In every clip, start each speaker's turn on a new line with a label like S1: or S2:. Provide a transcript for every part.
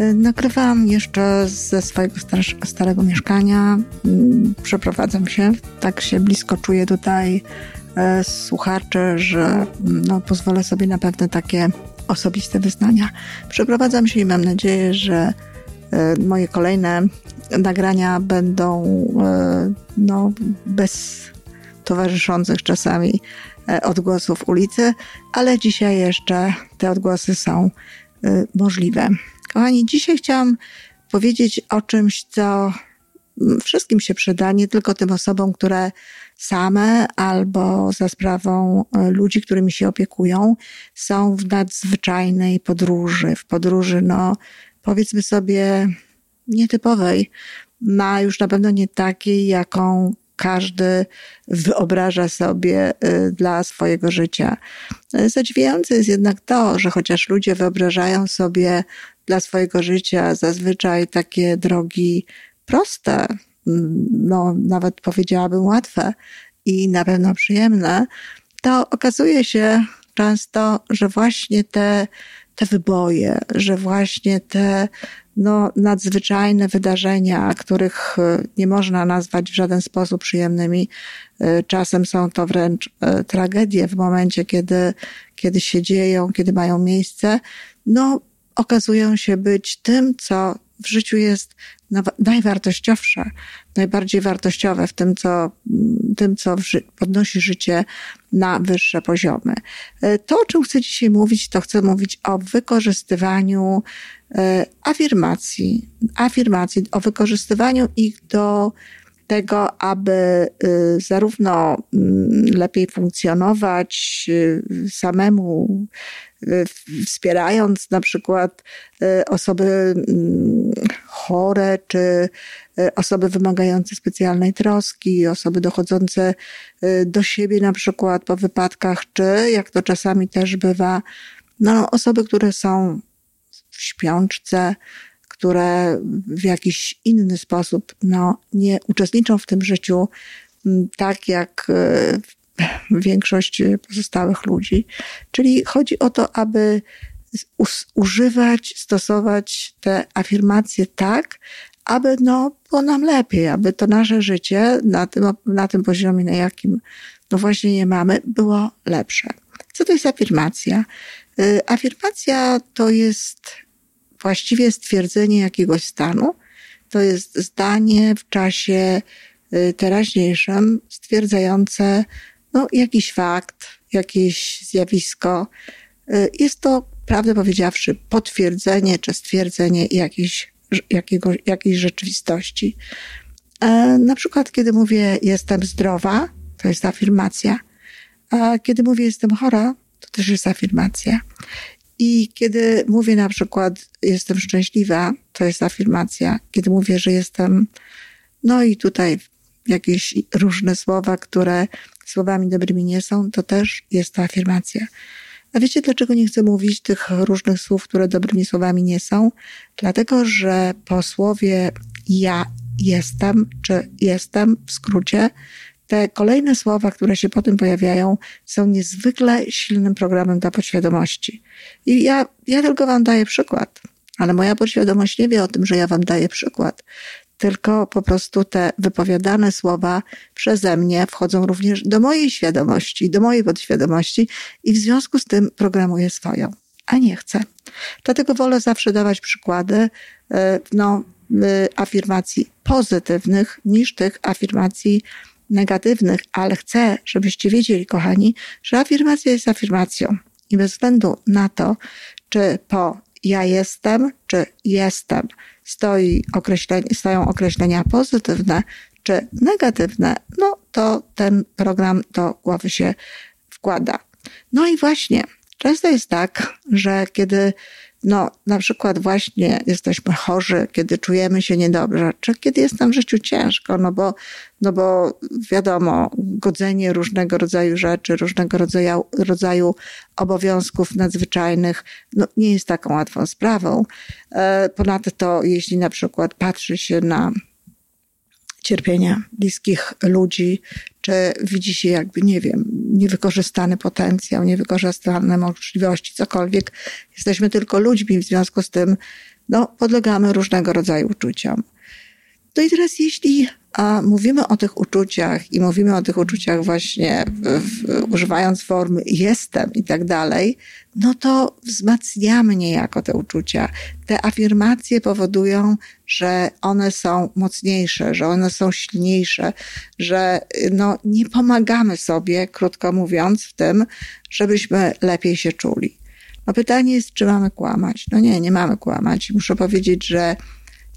S1: Y, nagrywam jeszcze ze swojego starego mieszkania. Mm, przeprowadzam się, tak się blisko czuję tutaj e, słuchaczy, że mm, no, pozwolę sobie na pewne takie osobiste wyznania. Przeprowadzam się i mam nadzieję, że e, moje kolejne nagrania będą e, no, bez towarzyszących czasami odgłosów ulicy, ale dzisiaj jeszcze te odgłosy są możliwe. Kochani, dzisiaj chciałam powiedzieć o czymś, co wszystkim się przyda, nie tylko tym osobom, które same albo za sprawą e, ludzi, którymi się opiekują, są w nadzwyczajnej podróży, w podróży, no powiedzmy sobie, nietypowej, na już na pewno nie takiej, jaką każdy wyobraża sobie y, dla swojego życia. Zadziwiające jest jednak to, że chociaż ludzie wyobrażają sobie dla swojego życia zazwyczaj takie drogi proste, no nawet powiedziałabym łatwe i na pewno przyjemne, to okazuje się często, że właśnie te, te wyboje, że właśnie te no, nadzwyczajne wydarzenia, których e, nie można nazwać w żaden sposób przyjemnymi. E, czasem są to wręcz e, tragedie w momencie, kiedy, kiedy się dzieją, kiedy mają miejsce. No, okazują się być tym, co w życiu jest najwartościowsze, najbardziej wartościowe w tym, co, tym, co podnosi życie na wyższe poziomy. To, o czym chcę dzisiaj mówić, to chcę mówić o wykorzystywaniu E, afirmacji, afirmacji, o wykorzystywaniu ich do tego, aby y, zarówno mm, lepiej funkcjonować y, samemu, wspierając na przykład osoby mm, chore, czy osoby wymagające specjalnej troski, osoby dochodzące do siebie na przykład po wypadkach, czy jak to czasami też bywa, no, osoby, które są w śpiączce, które w jakiś inny sposób no, nie uczestniczą w tym życiu tak jak większość pozostałych ludzi. Czyli chodzi o to, aby używać, stosować te afirmacje tak, aby no, było nam lepiej, aby to nasze życie na tym, na tym poziomie, na jakim no właśnie je mamy, było lepsze. Co to jest afirmacja? E, afirmacja to jest właściwie stwierdzenie jakiegoś stanu. To jest zdanie w czasie y, teraźniejszym stwierdzające no, jakiś fakt, jakieś zjawisko. Y, jest to, prawdę powiedziawszy, potwierdzenie czy stwierdzenie jakiejś, jakiego, jakiejś rzeczywistości. E, na przykład, kiedy mówię jestem zdrowa, to jest afirmacja, a kiedy mówię jestem chora, to też jest afirmacja. I kiedy mówię na przykład, jestem szczęśliwa, to jest afirmacja. Kiedy mówię, że jestem, no i tutaj jakieś różne słowa, które słowami dobrymi nie są, to też jest to afirmacja. A wiecie, dlaczego nie chcę mówić tych różnych słów, które dobrymi słowami nie są? Dlatego, że po słowie ja jestem, czy jestem w skrócie, te kolejne słowa, które się potem pojawiają, są niezwykle silnym programem dla podświadomości. I ja, ja tylko wam daję przykład, ale moja podświadomość nie wie o tym, że ja wam daję przykład. Tylko po prostu te wypowiadane słowa przeze mnie wchodzą również do mojej świadomości, do mojej podświadomości i w związku z tym programuję swoją, a nie chcę. Dlatego wolę zawsze dawać przykłady, e, no, e, afirmacji pozytywnych niż tych afirmacji negatywnych, ale chcę, żebyście wiedzieli, kochani, że afirmacja jest afirmacją. I bez względu na to, czy po ja jestem, czy jestem stoi określenie, stoją określenia pozytywne, czy negatywne, no to ten program do głowy się wkłada. No i właśnie, często jest tak, że kiedy no, na przykład właśnie jesteśmy chorzy, kiedy czujemy się niedobrze, czy kiedy jest nam w życiu ciężko, no bo, no bo wiadomo, godzenie różnego rodzaju rzeczy, różnego rodzaju, rodzaju obowiązków nadzwyczajnych, no, nie jest taką łatwą sprawą. E, ponadto, jeśli na przykład patrzy się na cierpienia bliskich ludzi, czy widzi się jakby, nie wiem, niewykorzystany potencjał, niewykorzystane możliwości, cokolwiek. Jesteśmy tylko ludźmi, w związku z tym no, podlegamy różnego rodzaju uczuciom. No i teraz, jeśli a mówimy o tych uczuciach i mówimy o tych uczuciach właśnie w, w, używając formy jestem i tak dalej, no to wzmacniamy niejako te uczucia. Te afirmacje powodują, że one są mocniejsze, że one są silniejsze, że no, nie pomagamy sobie, krótko mówiąc, w tym, żebyśmy lepiej się czuli. No pytanie jest, czy mamy kłamać? No nie, nie mamy kłamać. Muszę powiedzieć, że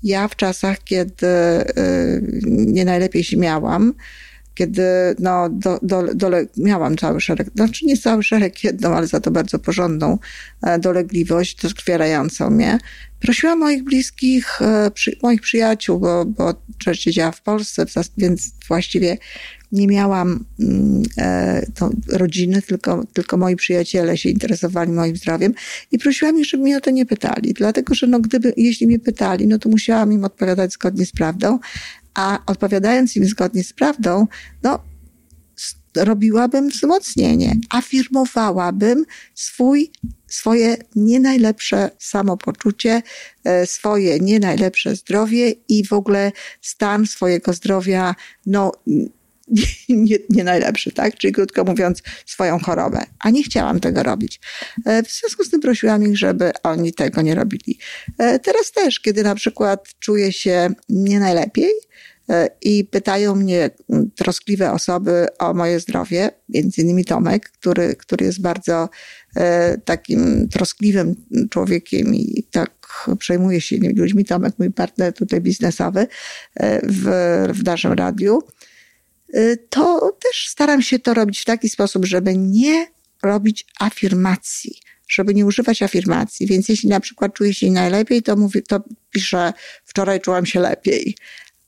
S1: ja w czasach, kiedy y, nie najlepiej się miałam, kiedy no, do, do, dole, miałam cały szereg, znaczy nie cały szereg, jedną, ale za to bardzo porządną e, dolegliwość doskwierającą mnie. Prosiłam moich bliskich, e, przy, moich przyjaciół, bo, bo część działa w Polsce, więc właściwie nie miałam mm, e, to rodziny, tylko, tylko moi przyjaciele się interesowali moim zdrowiem i prosiłam ich, żeby mnie o to nie pytali, dlatego że no, gdyby, jeśli mnie pytali, no to musiałam im odpowiadać zgodnie z prawdą, a odpowiadając im zgodnie z prawdą, no robiłabym wzmocnienie, afirmowałabym swój, swoje nie najlepsze samopoczucie, e, swoje nie najlepsze zdrowie i w ogóle stan swojego zdrowia, no, nie, nie, najlepszy, tak? Czyli krótko mówiąc, swoją chorobę. A nie chciałam tego robić. E, w związku z tym prosiłam ich, żeby oni tego nie robili. E, teraz też, kiedy na przykład czuję się nie najlepiej, e, i pytają mnie troskliwe osoby o moje zdrowie, między innymi Tomek, który, który jest bardzo takim troskliwym człowiekiem i tak przejmuje się ludźmi. Tomek, mój partner tutaj biznesowy w, w naszym radiu. Y, to też staram się to robić w taki sposób, żeby nie robić afirmacji, żeby nie używać afirmacji. Więc jeśli na przykład czuję się najlepiej, to mówię, to piszę wczoraj czułam się lepiej.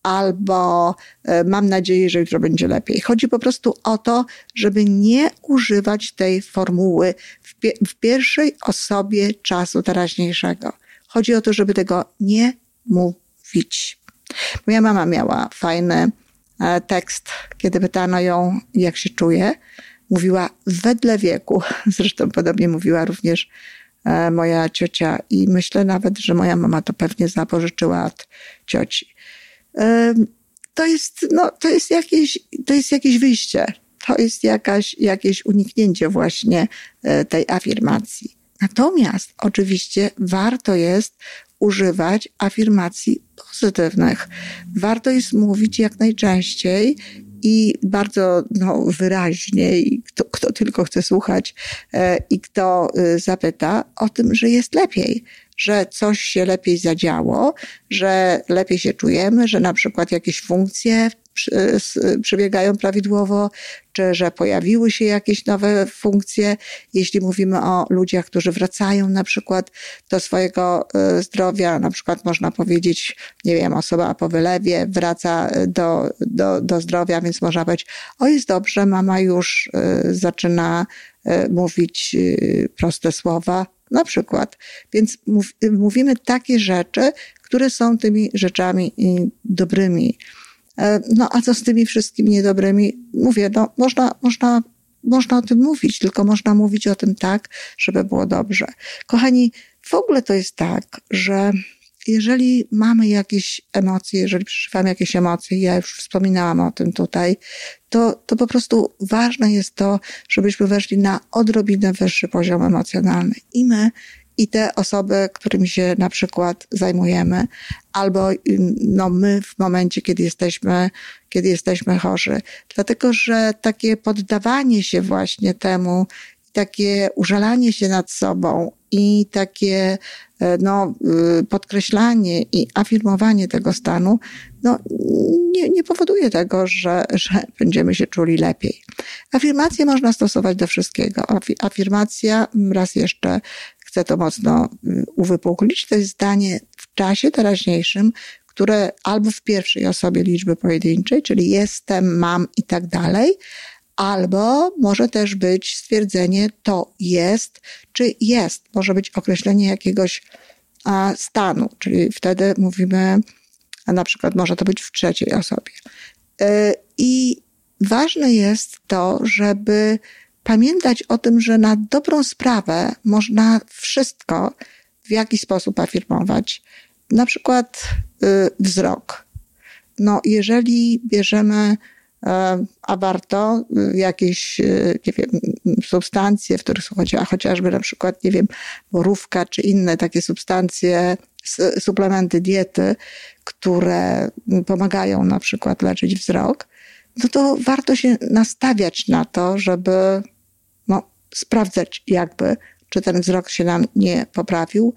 S1: Albo y, mam nadzieję, że jutro będzie lepiej. Chodzi po prostu o to, żeby nie używać tej formuły w, pie w pierwszej osobie czasu teraźniejszego. Chodzi o to, żeby tego nie mówić. Moja mama miała fajne tekst, kiedy pytano ją, jak się czuje, mówiła wedle wieku. Zresztą podobnie mówiła również e, moja ciocia i myślę nawet, że moja mama to pewnie zapożyczyła od cioci. E, to jest, no, to jest jakieś, to jest jakieś wyjście. To jest jakaś, jakieś uniknięcie właśnie tej afirmacji. Natomiast oczywiście warto jest używać afirmacji pozytywnych. Warto jest mówić jak najczęściej i bardzo no, wyraźnie, i kto, kto tylko chce słuchać e, i kto y, zapyta o tym, że jest lepiej, że coś się lepiej zadziało, że lepiej się czujemy, że na przykład jakieś funkcje przebiegają prawidłowo, czy że pojawiły się jakieś nowe funkcje. Jeśli mówimy o ludziach, którzy wracają na przykład do swojego e, zdrowia, na przykład można powiedzieć, nie wiem, osoba po wylewie wraca do, do, do zdrowia, więc można powiedzieć, o jest dobrze, mama już e, zaczyna e, mówić proste słowa, na przykład. Więc mów, mówimy takie rzeczy, które są tymi rzeczami dobrymi. E, no a co z tymi wszystkimi niedobrymi? Mówię, no można, można, można o tym mówić, tylko można mówić o tym tak, żeby było dobrze. Kochani, w ogóle to jest tak, że jeżeli mamy jakieś emocje, jeżeli przeżywamy jakieś emocje, ja już wspominałam o tym tutaj, to, to po prostu ważne jest to, żebyśmy weszli na odrobinę wyższy poziom emocjonalny. I my, i te osoby, którymi się na przykład zajmujemy, albo no, my w momencie, kiedy jesteśmy, kiedy jesteśmy chorzy. Dlatego, że takie poddawanie się właśnie temu, takie użalanie się nad sobą i takie no, y, podkreślanie i afirmowanie tego stanu, no, nie, nie powoduje tego, że, że będziemy się czuli lepiej. Afirmacje można stosować do wszystkiego. Afirmacja, raz jeszcze chcę to mocno y, uwypuklić, to jest zdanie w czasie teraźniejszym, które albo w pierwszej osobie liczby pojedynczej, czyli jestem, mam i tak dalej, albo może też być stwierdzenie to jest, czy jest. Może być określenie jakiegoś stanu, czyli wtedy mówimy a na przykład może to być w trzeciej osobie. I ważne jest to, żeby pamiętać o tym, że na dobrą sprawę można wszystko w jakiś sposób afirmować. Na przykład wzrok. No, jeżeli bierzemy E, a warto y, jakieś, y, nie wiem, substancje, w których są chociażby na przykład, nie wiem, borówka czy inne takie substancje, suplementy diety, które pomagają na przykład leczyć wzrok, no to warto się nastawiać na to, żeby no, sprawdzać jakby, czy ten wzrok się nam nie poprawił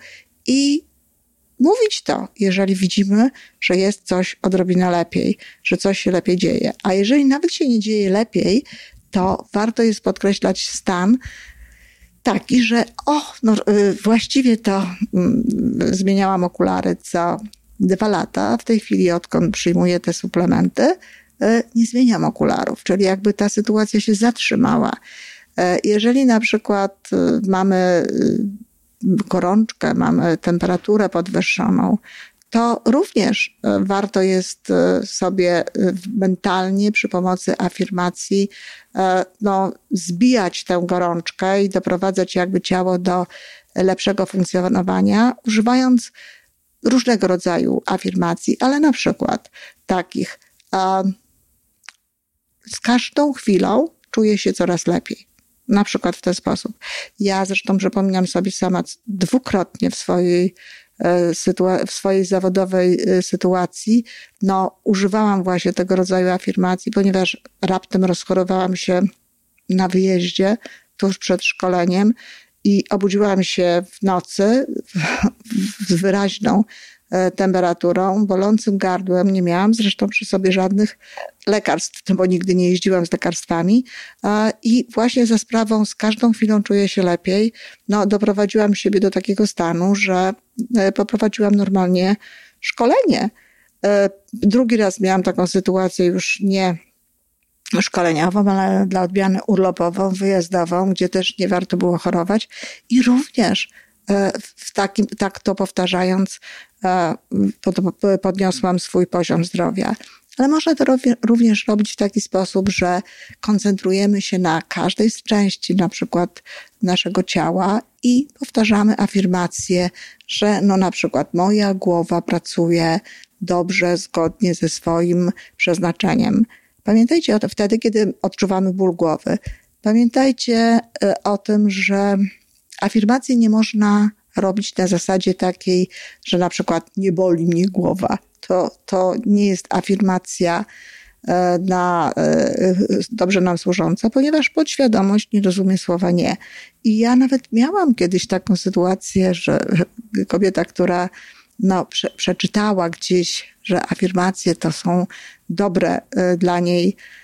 S1: i mówić to, jeżeli widzimy, że jest coś odrobinę lepiej, że coś się lepiej dzieje. A jeżeli nawet się nie dzieje lepiej, to warto jest podkreślać stan taki, że o, no, y, właściwie to mm, zmieniałam okulary co dwa lata. W tej chwili, odkąd przyjmuję te suplementy, y, nie zmieniam okularów, czyli jakby ta sytuacja się zatrzymała. Y, jeżeli na przykład mamy gorączkę, mamy temperaturę podwyższoną, to również e, warto jest e, sobie e, mentalnie przy pomocy afirmacji no, zbijać tę gorączkę i doprowadzać jakby ciało do lepszego funkcjonowania, używając różnego rodzaju afirmacji, ale na przykład takich z każdą chwilą czuję się coraz lepiej. Na przykład w ten sposób. Ja zresztą przypominam sobie sama dwukrotnie w swojej, e, w swojej zawodowej e, sytuacji, no, używałam właśnie tego rodzaju afirmacji, ponieważ raptem rozchorowałam się na wyjeździe tuż przed szkoleniem i obudziłam się w nocy z wyraźną E, temperaturą, bolącym gardłem. Nie miałam zresztą przy sobie żadnych lekarstw, bo nigdy nie jeździłam z lekarstwami. I właśnie za sprawą z każdą chwilą czuję się lepiej. No, doprowadziłam siebie do takiego stanu, że e, poprowadziłam normalnie szkolenie. E, drugi raz miałam taką sytuację już nie szkoleniową, ale dla odmiany urlopową, wyjazdową, gdzie też nie warto było chorować. I również w takim, tak to powtarzając, podniosłam swój poziom zdrowia. Ale można to również robić w taki sposób, że koncentrujemy się na każdej z części, na przykład naszego ciała i powtarzamy afirmacje, że no na przykład moja głowa pracuje dobrze, zgodnie ze swoim przeznaczeniem. Pamiętajcie o tym wtedy, kiedy odczuwamy ból głowy. Pamiętajcie e, o tym, że afirmacji nie można robić na zasadzie takiej, że na przykład nie boli mnie głowa. To, to nie jest afirmacja e, na, e, dobrze nam służąca, ponieważ podświadomość nie rozumie słowa nie. I ja nawet miałam kiedyś taką sytuację, że kobieta, która no, prze, przeczytała gdzieś, że afirmacje to są dobre e, dla niej, E,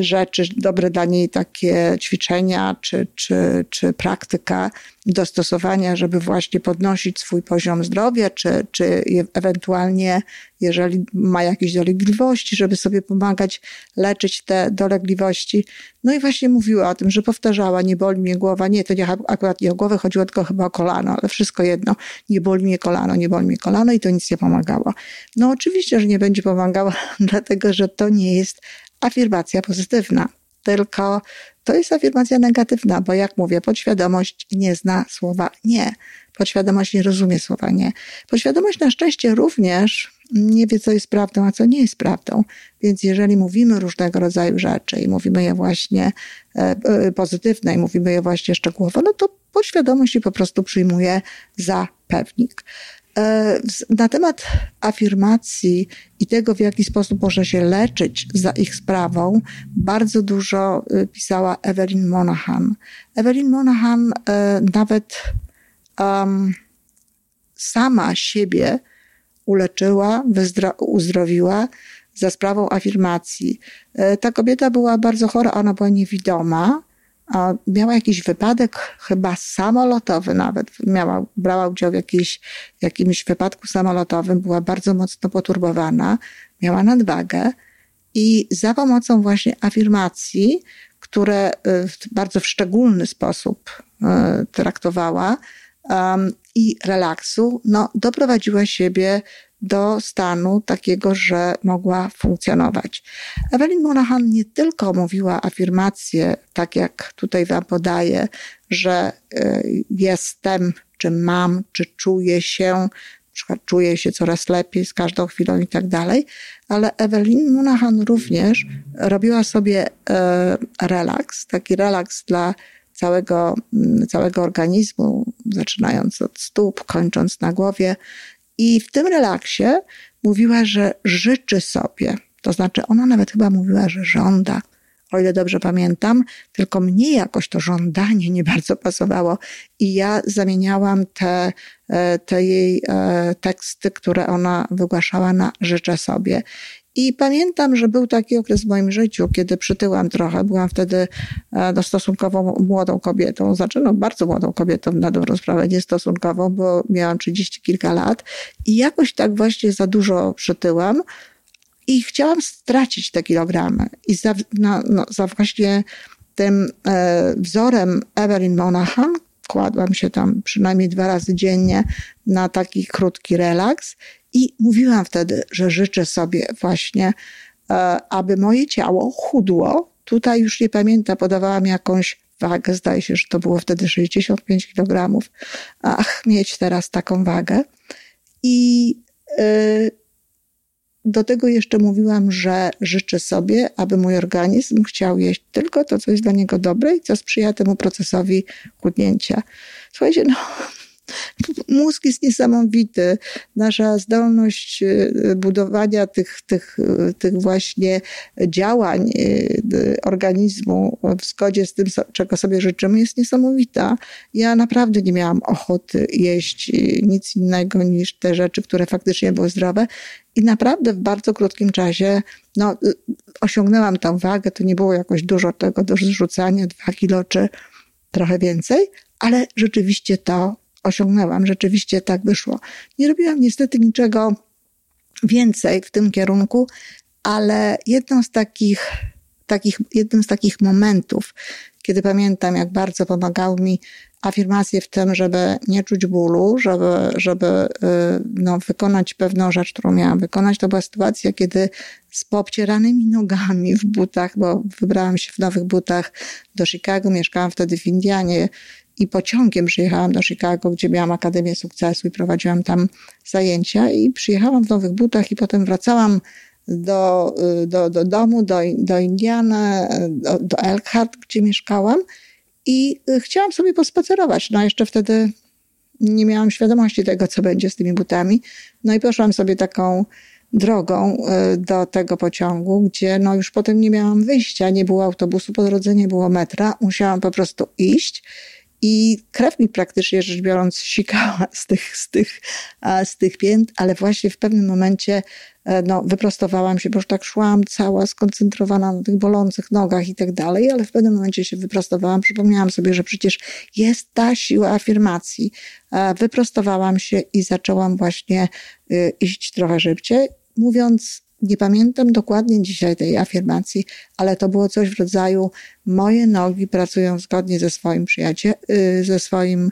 S1: rzeczy, dobre dla niej takie ćwiczenia czy, czy, czy praktyka dostosowania, żeby właśnie podnosić swój poziom zdrowia, czy, czy ewentualnie, jeżeli ma jakieś dolegliwości, żeby sobie pomagać leczyć te dolegliwości. No i właśnie mówiła o tym, że powtarzała, nie boli mnie głowa. Nie, to nie akurat nie o głowę, chodziło tylko chyba o kolano, ale wszystko jedno. Nie boli mnie kolano, nie boli mnie kolano i to nic nie pomagało. No oczywiście, że nie będzie pomagała, dlatego że to nie jest afirmacja pozytywna. Tylko to jest afirmacja negatywna, bo jak mówię, podświadomość nie zna słowa nie. Podświadomość nie rozumie słowa nie. Podświadomość na szczęście również nie wie, co jest prawdą, a co nie jest prawdą. Więc jeżeli mówimy różnego rodzaju rzeczy i mówimy je właśnie e, e, pozytywne i mówimy je właśnie szczegółowo, no to podświadomość je po prostu przyjmuje za pewnik. E, na temat afirmacji i tego, w jaki sposób można się leczyć za ich sprawą, bardzo dużo e, pisała Evelyn Monahan. Evelyn Monahan e, nawet um, sama siebie uleczyła, uzdrowiła za sprawą afirmacji. Ta kobieta była bardzo chora, ona była niewidoma miała jakiś wypadek, chyba samolotowy nawet. Miała, brała udział w jakiejś, jakimś wypadku samolotowym, była bardzo mocno poturbowana, miała nadwagę i za pomocą właśnie afirmacji, które y, bardzo w szczególny sposób y, traktowała, i relaksu, no, doprowadziła siebie do stanu takiego, że mogła funkcjonować. Evelyn Monahan nie tylko mówiła afirmacje, tak jak tutaj wam podaję, że y, jestem, czy mam, czy czuję się, przykład czuję się coraz lepiej z każdą chwilą i tak dalej, ale Evelyn Monahan również robiła sobie e, relaks, taki relaks dla całego, mm, całego organizmu, zaczynając od stóp, kończąc na głowie. I w tym relaksie mówiła, że życzy sobie. To znaczy, ona nawet chyba mówiła, że żąda, o ile dobrze pamiętam, tylko mnie jakoś to żądanie nie bardzo pasowało. I ja zamieniałam te, e, te jej e, teksty, które ona wygłaszała na życzę sobie. I pamiętam, że był taki okres w moim życiu, kiedy przytyłam trochę. Byłam wtedy no, stosunkowo młodą kobietą, znaczy no, bardzo młodą kobietą na dobrą sprawę, nie stosunkowo, bo miałam 30 kilka lat i jakoś tak właśnie za dużo przytyłam i chciałam stracić te kilogramy. I za, no, no, za właśnie tym e, wzorem Evelyn Monahan kładłam się tam przynajmniej dwa razy dziennie na taki krótki relaks i mówiłam wtedy, że życzę sobie właśnie, e, aby moje ciało chudło. Tutaj już nie pamiętam, podawałam jakąś wagę, zdaje się, że to było wtedy 65 kg. Ach, mieć teraz taką wagę. I e, do tego jeszcze mówiłam, że życzę sobie, aby mój organizm chciał jeść tylko to, co jest dla niego dobre i co sprzyja temu procesowi chudnięcia. Słuchajcie, no, Mózg jest niesamowity. Nasza zdolność y, budowania tych, tych, y, tych właśnie działań y, organizmu w zgodzie z tym, czego sobie życzymy, jest niesamowita. Ja naprawdę nie miałam ochoty jeść nic innego niż te rzeczy, które faktycznie były zdrowe. I naprawdę w bardzo krótkim czasie no, osiągnęłam tą wagę. To nie było jakoś dużo tego do zrzucania, dwa kilo czy trochę więcej, ale rzeczywiście to osiągnęłam. Rzeczywiście tak wyszło. Nie robiłam niestety niczego więcej w tym kierunku, ale jedną z takich, takich, jednym z takich momentów, kiedy pamiętam, jak bardzo pomagały mi afirmacje w tym, żeby nie czuć bólu, żeby, żeby y, no, wykonać pewną rzecz, którą miałam wykonać. To była sytuacja, kiedy z poobcieranymi nogami w butach, bo wybrałam się w nowych butach do Chicago, mieszkałam wtedy w Indianie, i pociągiem przyjechałam do Chicago, gdzie miałam Akademię Sukcesu i prowadziłam tam zajęcia i przyjechałam w nowych butach i potem wracałam do, do, do domu, do, do Indiana, do, do Elkhart, gdzie mieszkałam i chciałam sobie pospacerować. No jeszcze wtedy nie miałam świadomości tego, co będzie z tymi butami. No i poszłam sobie taką drogą y, do tego pociągu, gdzie no już potem nie miałam wyjścia, nie było autobusu po drodze, nie było metra, musiałam po prostu iść i krew mi praktycznie rzecz biorąc sikała z tych, z tych, z tych pięt, ale właśnie w pewnym momencie e, no, wyprostowałam się, bo już tak szłam cała skoncentrowana na tych bolących nogach i tak dalej, ale w pewnym momencie się wyprostowałam, przypomniałam sobie, że przecież jest ta siła afirmacji. E, wyprostowałam się i zaczęłam właśnie y, iść trochę szybciej, mówiąc nie pamiętam dokładnie dzisiaj tej afirmacji, ale to było coś w rodzaju moje nogi pracują zgodnie ze swoim przyjacielem, ze swoim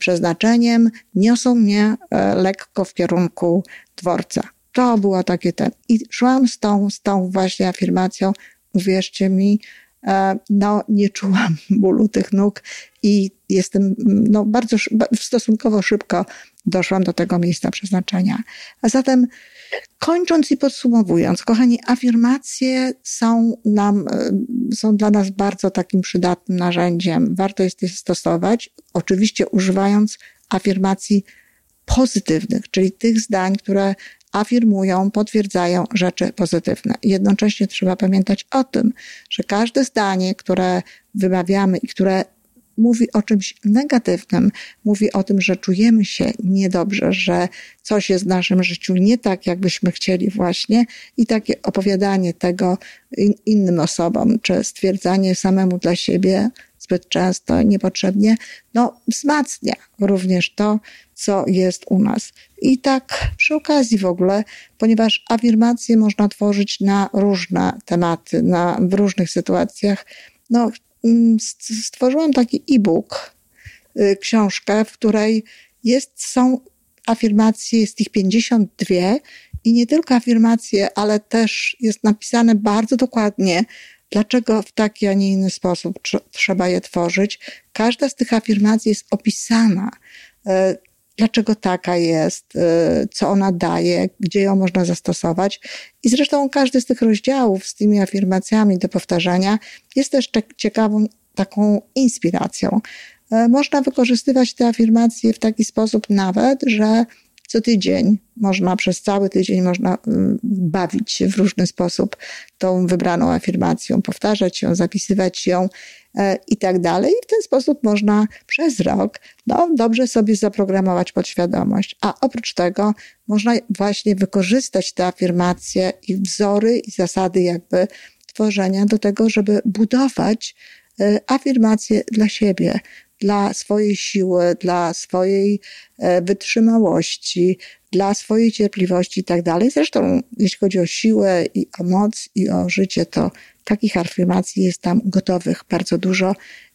S1: przeznaczeniem, niosą mnie e, lekko w kierunku dworca. To było takie ten. I szłam z tą, z tą właśnie afirmacją, uwierzcie mi, e, no nie czułam bólu tych nóg i jestem no, bardzo stosunkowo szybko doszłam do tego miejsca przeznaczenia. A zatem Kończąc i podsumowując, kochani, afirmacje są nam, e, są dla nas bardzo takim przydatnym narzędziem. Warto jest je stosować, oczywiście używając afirmacji pozytywnych, czyli tych zdań, które afirmują, potwierdzają rzeczy pozytywne. Jednocześnie trzeba pamiętać o tym, że każde zdanie, które wymawiamy i które mówi o czymś negatywnym, mówi o tym, że czujemy się niedobrze, że coś jest w naszym życiu nie tak, jakbyśmy chcieli właśnie i takie opowiadanie tego innym osobom, czy stwierdzanie samemu dla siebie zbyt często niepotrzebnie, no wzmacnia również to, co jest u nas. I tak przy okazji w ogóle, ponieważ afirmacje można tworzyć na różne tematy, na, w różnych sytuacjach, no stworzyłam taki e-book, y, książkę, w której jest, są afirmacji, jest ich 52 i nie tylko afirmacje, ale też jest napisane bardzo dokładnie, dlaczego w taki, a nie inny sposób trzeba je tworzyć. Każda z tych afirmacji jest opisana, e, dlaczego taka jest, e, co ona daje, gdzie ją można zastosować. I zresztą każdy z tych rozdziałów z tymi afirmacjami do powtarzania jest też ciekawą taką inspiracją. E, można wykorzystywać te afirmacje w taki sposób nawet, że co tydzień można, przez cały tydzień można mm, bawić się w różny sposób tą wybraną afirmacją, powtarzać ją, zapisywać ją i tak dalej. I w ten sposób można przez rok no, dobrze sobie zaprogramować podświadomość. A oprócz tego można właśnie wykorzystać te afirmacje i wzory i zasady jakby tworzenia do tego, żeby budować e, afirmacje dla siebie, dla swojej siły, dla swojej e, wytrzymałości, dla swojej cierpliwości i tak dalej. Zresztą, jeśli chodzi o siłę i o moc i o życie, to takich afirmacji jest tam gotowych bardzo dużo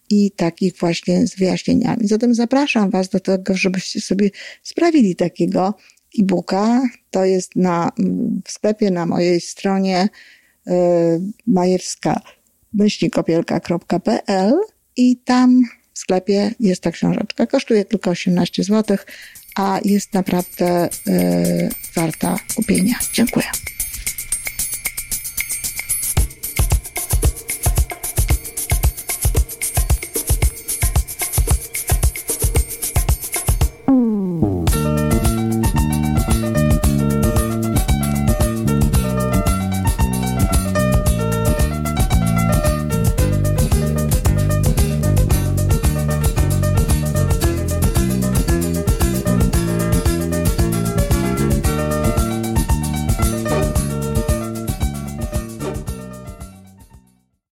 S1: i takich właśnie z wyjaśnieniami. Zatem zapraszam Was do tego, żebyście sobie sprawili takiego e-booka. To jest na, w sklepie na mojej stronie y, majewska myślnikopielka.pl i tam w sklepie jest ta książeczka. Kosztuje tylko 18 zł, a jest naprawdę yy, warta kupienia. Dziękuję.